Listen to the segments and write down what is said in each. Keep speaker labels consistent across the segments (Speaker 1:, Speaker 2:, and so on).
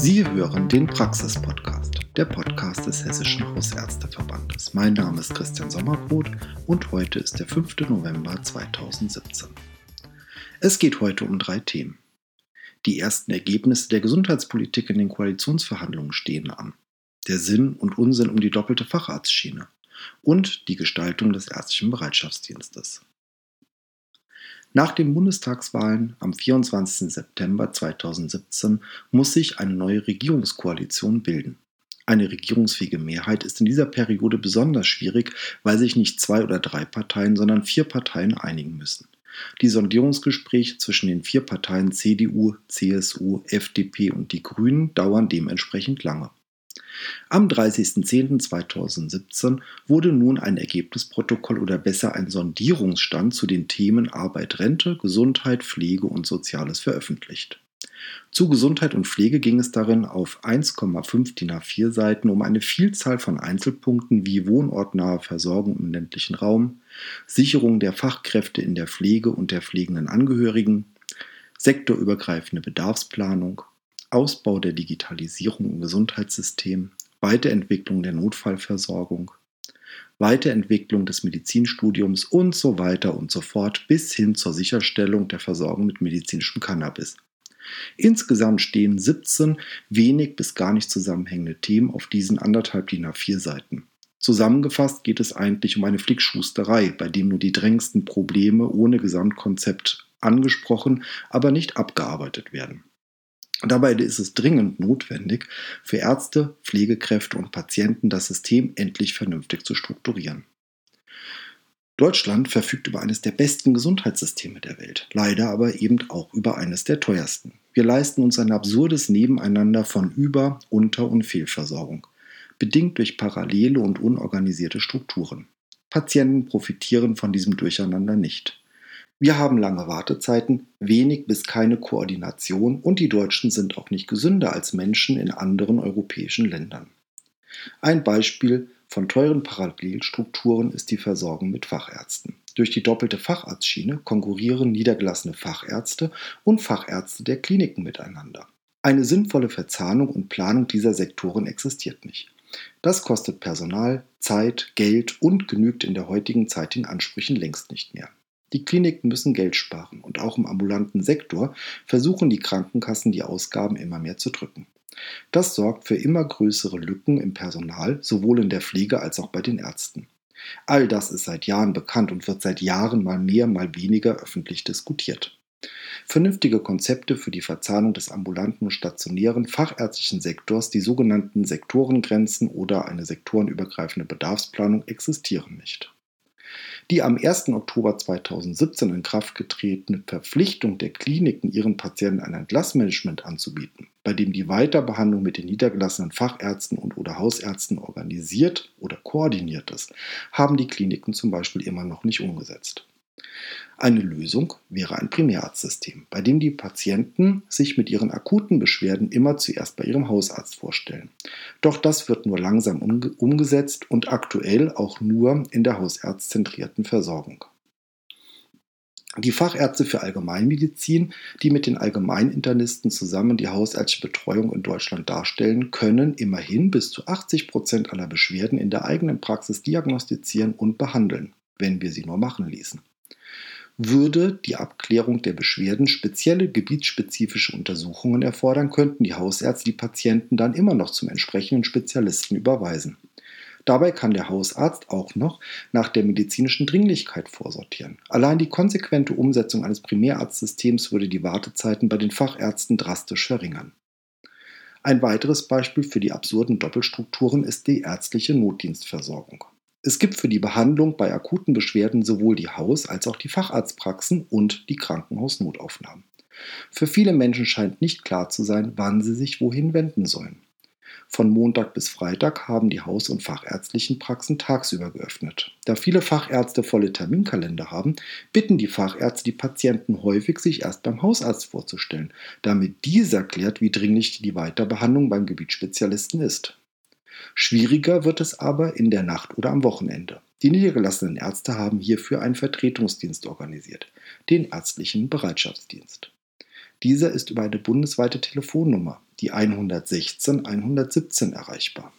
Speaker 1: Sie hören den Praxis-Podcast, der Podcast des Hessischen Hausärzteverbandes. Mein Name ist Christian Sommerbrot und heute ist der 5. November 2017. Es geht heute um drei Themen. Die ersten Ergebnisse der Gesundheitspolitik in den Koalitionsverhandlungen stehen an. Der Sinn und Unsinn um die doppelte Facharztschiene und die Gestaltung des ärztlichen Bereitschaftsdienstes. Nach den Bundestagswahlen am 24. September 2017 muss sich eine neue Regierungskoalition bilden. Eine regierungsfähige Mehrheit ist in dieser Periode besonders schwierig, weil sich nicht zwei oder drei Parteien, sondern vier Parteien einigen müssen. Die Sondierungsgespräche zwischen den vier Parteien CDU, CSU, FDP und die Grünen dauern dementsprechend lange. Am 30.10.2017 wurde nun ein Ergebnisprotokoll oder besser ein Sondierungsstand zu den Themen Arbeit, Rente, Gesundheit, Pflege und Soziales veröffentlicht. Zu Gesundheit und Pflege ging es darin auf 1,5 DIN A4 Seiten um eine Vielzahl von Einzelpunkten wie wohnortnahe Versorgung im ländlichen Raum, Sicherung der Fachkräfte in der Pflege und der pflegenden Angehörigen, sektorübergreifende Bedarfsplanung, Ausbau der Digitalisierung im Gesundheitssystem, Weiterentwicklung der Notfallversorgung, Weiterentwicklung des Medizinstudiums und so weiter und so fort bis hin zur Sicherstellung der Versorgung mit medizinischem Cannabis. Insgesamt stehen 17 wenig bis gar nicht zusammenhängende Themen auf diesen anderthalb DIN A4 Seiten. Zusammengefasst geht es eigentlich um eine Flickschusterei, bei dem nur die drängendsten Probleme ohne Gesamtkonzept angesprochen, aber nicht abgearbeitet werden. Dabei ist es dringend notwendig, für Ärzte, Pflegekräfte und Patienten das System endlich vernünftig zu strukturieren. Deutschland verfügt über eines der besten Gesundheitssysteme der Welt, leider aber eben auch über eines der teuersten. Wir leisten uns ein absurdes Nebeneinander von Über-, Unter- und Fehlversorgung, bedingt durch parallele und unorganisierte Strukturen. Patienten profitieren von diesem Durcheinander nicht. Wir haben lange Wartezeiten, wenig bis keine Koordination und die Deutschen sind auch nicht gesünder als Menschen in anderen europäischen Ländern. Ein Beispiel von teuren Parallelstrukturen ist die Versorgung mit Fachärzten. Durch die doppelte Facharztschiene konkurrieren niedergelassene Fachärzte und Fachärzte der Kliniken miteinander. Eine sinnvolle Verzahnung und Planung dieser Sektoren existiert nicht. Das kostet Personal, Zeit, Geld und genügt in der heutigen Zeit den Ansprüchen längst nicht mehr. Die Kliniken müssen Geld sparen und auch im ambulanten Sektor versuchen die Krankenkassen die Ausgaben immer mehr zu drücken. Das sorgt für immer größere Lücken im Personal, sowohl in der Pflege als auch bei den Ärzten. All das ist seit Jahren bekannt und wird seit Jahren mal mehr, mal weniger öffentlich diskutiert. Vernünftige Konzepte für die Verzahnung des ambulanten und stationären fachärztlichen Sektors, die sogenannten Sektorengrenzen oder eine sektorenübergreifende Bedarfsplanung existieren nicht. Die am 1. Oktober 2017 in Kraft getretene Verpflichtung der Kliniken, ihren Patienten ein Entlassmanagement anzubieten, bei dem die Weiterbehandlung mit den niedergelassenen Fachärzten und oder Hausärzten organisiert oder koordiniert ist, haben die Kliniken zum Beispiel immer noch nicht umgesetzt. Eine Lösung wäre ein Primärarztsystem, bei dem die Patienten sich mit ihren akuten Beschwerden immer zuerst bei ihrem Hausarzt vorstellen. Doch das wird nur langsam umgesetzt und aktuell auch nur in der hausärztzentrierten Versorgung. Die Fachärzte für Allgemeinmedizin, die mit den Allgemeininternisten zusammen die hausärztliche Betreuung in Deutschland darstellen, können immerhin bis zu 80 Prozent aller Beschwerden in der eigenen Praxis diagnostizieren und behandeln, wenn wir sie nur machen ließen würde die Abklärung der Beschwerden spezielle gebietsspezifische Untersuchungen erfordern, könnten die Hausärzte die Patienten dann immer noch zum entsprechenden Spezialisten überweisen. Dabei kann der Hausarzt auch noch nach der medizinischen Dringlichkeit vorsortieren. Allein die konsequente Umsetzung eines Primärarztsystems würde die Wartezeiten bei den Fachärzten drastisch verringern. Ein weiteres Beispiel für die absurden Doppelstrukturen ist die ärztliche Notdienstversorgung. Es gibt für die Behandlung bei akuten Beschwerden sowohl die Haus- als auch die Facharztpraxen und die Krankenhausnotaufnahmen. Für viele Menschen scheint nicht klar zu sein, wann sie sich wohin wenden sollen. Von Montag bis Freitag haben die Haus- und fachärztlichen Praxen tagsüber geöffnet. Da viele Fachärzte volle Terminkalender haben, bitten die Fachärzte die Patienten häufig, sich erst beim Hausarzt vorzustellen, damit dieser klärt, wie dringlich die Weiterbehandlung beim Gebietsspezialisten ist. Schwieriger wird es aber in der Nacht oder am Wochenende. Die niedergelassenen Ärzte haben hierfür einen Vertretungsdienst organisiert, den ärztlichen Bereitschaftsdienst. Dieser ist über eine bundesweite Telefonnummer, die 116 117 erreichbar.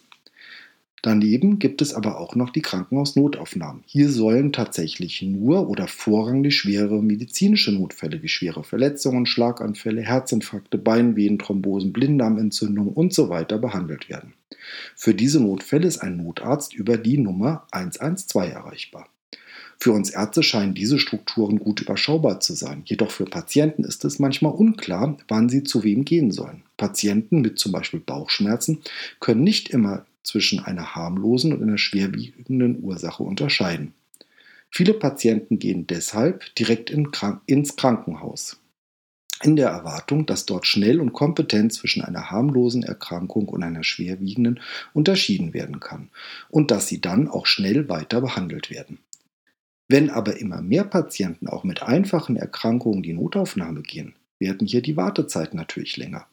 Speaker 1: Daneben gibt es aber auch noch die Krankenhausnotaufnahmen. Hier sollen tatsächlich nur oder vorrangig schwere medizinische Notfälle wie schwere Verletzungen, Schlaganfälle, Herzinfarkte, Beinwehen, Thrombosen, Blinddarmentzündungen usw. So behandelt werden. Für diese Notfälle ist ein Notarzt über die Nummer 112 erreichbar. Für uns Ärzte scheinen diese Strukturen gut überschaubar zu sein. Jedoch für Patienten ist es manchmal unklar, wann sie zu wem gehen sollen. Patienten mit zum Beispiel Bauchschmerzen können nicht immer zwischen einer harmlosen und einer schwerwiegenden Ursache unterscheiden. Viele Patienten gehen deshalb direkt ins Krankenhaus, in der Erwartung, dass dort schnell und kompetent zwischen einer harmlosen Erkrankung und einer schwerwiegenden unterschieden werden kann und dass sie dann auch schnell weiter behandelt werden. Wenn aber immer mehr Patienten auch mit einfachen Erkrankungen die Notaufnahme gehen, werden hier die Wartezeiten natürlich länger.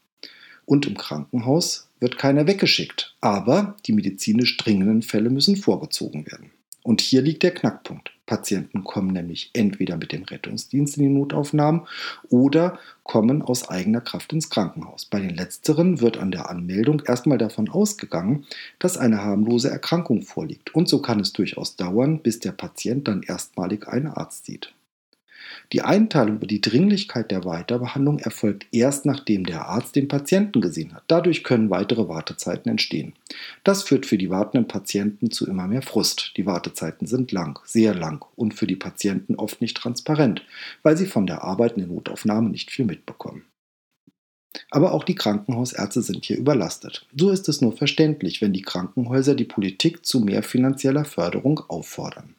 Speaker 1: Und im Krankenhaus wird keiner weggeschickt, aber die medizinisch dringenden Fälle müssen vorgezogen werden. Und hier liegt der Knackpunkt. Patienten kommen nämlich entweder mit dem Rettungsdienst in die Notaufnahmen oder kommen aus eigener Kraft ins Krankenhaus. Bei den letzteren wird an der Anmeldung erstmal davon ausgegangen, dass eine harmlose Erkrankung vorliegt. Und so kann es durchaus dauern, bis der Patient dann erstmalig einen Arzt sieht. Die Einteilung über die Dringlichkeit der Weiterbehandlung erfolgt erst nachdem der Arzt den Patienten gesehen hat. Dadurch können weitere Wartezeiten entstehen. Das führt für die wartenden Patienten zu immer mehr Frust. Die Wartezeiten sind lang, sehr lang und für die Patienten oft nicht transparent, weil sie von der Arbeit in der Notaufnahme nicht viel mitbekommen. Aber auch die Krankenhausärzte sind hier überlastet. So ist es nur verständlich, wenn die Krankenhäuser die Politik zu mehr finanzieller Förderung auffordern.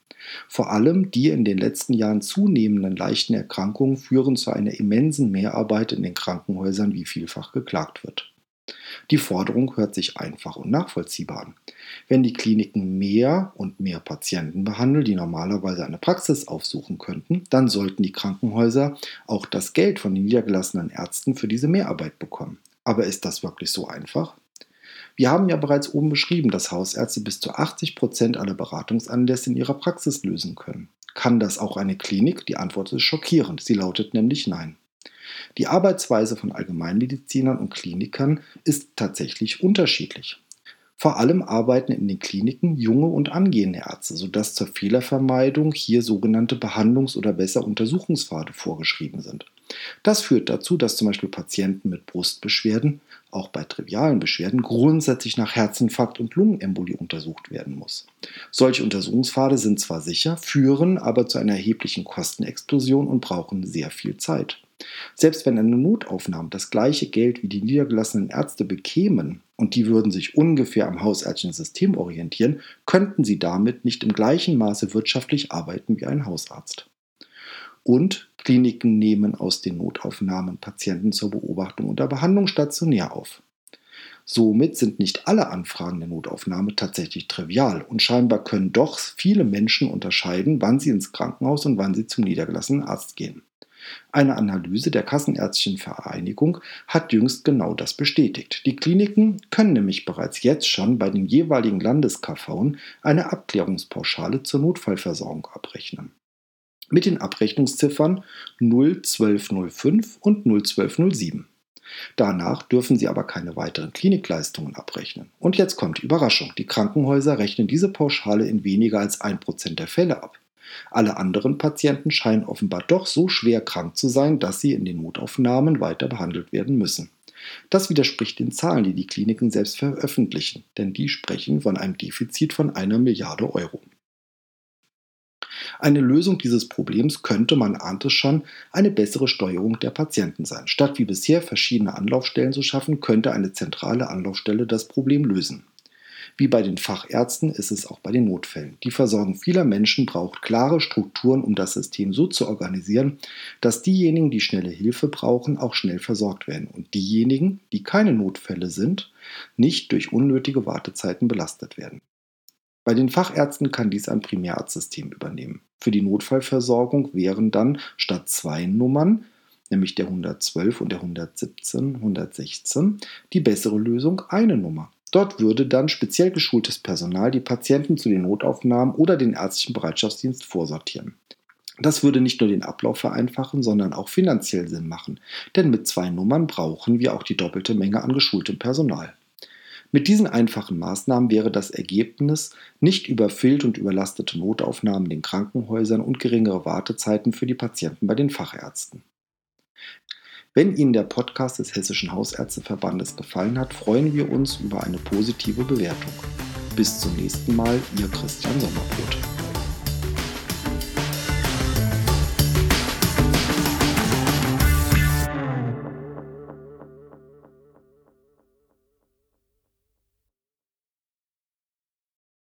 Speaker 1: Vor allem die in den letzten Jahren zunehmenden leichten Erkrankungen führen zu einer immensen Mehrarbeit in den Krankenhäusern, wie vielfach geklagt wird. Die Forderung hört sich einfach und nachvollziehbar an. Wenn die Kliniken mehr und mehr Patienten behandeln, die normalerweise eine Praxis aufsuchen könnten, dann sollten die Krankenhäuser auch das Geld von den niedergelassenen Ärzten für diese Mehrarbeit bekommen. Aber ist das wirklich so einfach? Wir haben ja bereits oben beschrieben, dass Hausärzte bis zu 80 Prozent aller Beratungsanlässe in ihrer Praxis lösen können. Kann das auch eine Klinik? Die Antwort ist schockierend. Sie lautet nämlich nein. Die Arbeitsweise von Allgemeinmedizinern und Klinikern ist tatsächlich unterschiedlich. Vor allem arbeiten in den Kliniken junge und angehende Ärzte, sodass zur Fehlervermeidung hier sogenannte Behandlungs- oder besser Untersuchungspfade vorgeschrieben sind. Das führt dazu, dass zum Beispiel Patienten mit Brustbeschwerden, auch bei trivialen Beschwerden, grundsätzlich nach Herzinfarkt und Lungenembolie untersucht werden muss. Solche Untersuchungspfade sind zwar sicher, führen aber zu einer erheblichen Kostenexplosion und brauchen sehr viel Zeit. Selbst wenn eine Notaufnahme das gleiche Geld wie die niedergelassenen Ärzte bekämen und die würden sich ungefähr am hausärztlichen System orientieren, könnten sie damit nicht im gleichen Maße wirtschaftlich arbeiten wie ein Hausarzt. Und Kliniken nehmen aus den Notaufnahmen Patienten zur Beobachtung und der Behandlung stationär auf. Somit sind nicht alle Anfragen der Notaufnahme tatsächlich trivial und scheinbar können doch viele Menschen unterscheiden, wann sie ins Krankenhaus und wann sie zum niedergelassenen Arzt gehen. Eine Analyse der Kassenärztlichen Vereinigung hat jüngst genau das bestätigt. Die Kliniken können nämlich bereits jetzt schon bei den jeweiligen Landes-KV eine Abklärungspauschale zur Notfallversorgung abrechnen. Mit den Abrechnungsziffern 01205 und 01207. Danach dürfen sie aber keine weiteren Klinikleistungen abrechnen. Und jetzt kommt die Überraschung. Die Krankenhäuser rechnen diese Pauschale in weniger als 1% der Fälle ab. Alle anderen Patienten scheinen offenbar doch so schwer krank zu sein, dass sie in den Notaufnahmen weiter behandelt werden müssen. Das widerspricht den Zahlen, die die Kliniken selbst veröffentlichen, denn die sprechen von einem Defizit von einer Milliarde Euro. Eine Lösung dieses Problems könnte, man ahnt es schon, eine bessere Steuerung der Patienten sein. Statt wie bisher verschiedene Anlaufstellen zu schaffen, könnte eine zentrale Anlaufstelle das Problem lösen. Wie bei den Fachärzten ist es auch bei den Notfällen. Die Versorgung vieler Menschen braucht klare Strukturen, um das System so zu organisieren, dass diejenigen, die schnelle Hilfe brauchen, auch schnell versorgt werden und diejenigen, die keine Notfälle sind, nicht durch unnötige Wartezeiten belastet werden. Bei den Fachärzten kann dies ein Primärarztsystem übernehmen. Für die Notfallversorgung wären dann statt zwei Nummern, nämlich der 112 und der 117, 116, die bessere Lösung eine Nummer. Dort würde dann speziell geschultes Personal die Patienten zu den Notaufnahmen oder den ärztlichen Bereitschaftsdienst vorsortieren. Das würde nicht nur den Ablauf vereinfachen, sondern auch finanziell Sinn machen, denn mit zwei Nummern brauchen wir auch die doppelte Menge an geschultem Personal. Mit diesen einfachen Maßnahmen wäre das Ergebnis nicht überfüllt und überlastete Notaufnahmen in den Krankenhäusern und geringere Wartezeiten für die Patienten bei den Fachärzten. Wenn Ihnen der Podcast des Hessischen Hausärzteverbandes gefallen hat, freuen wir uns über eine positive Bewertung. Bis zum nächsten Mal, Ihr Christian Sommerbrot.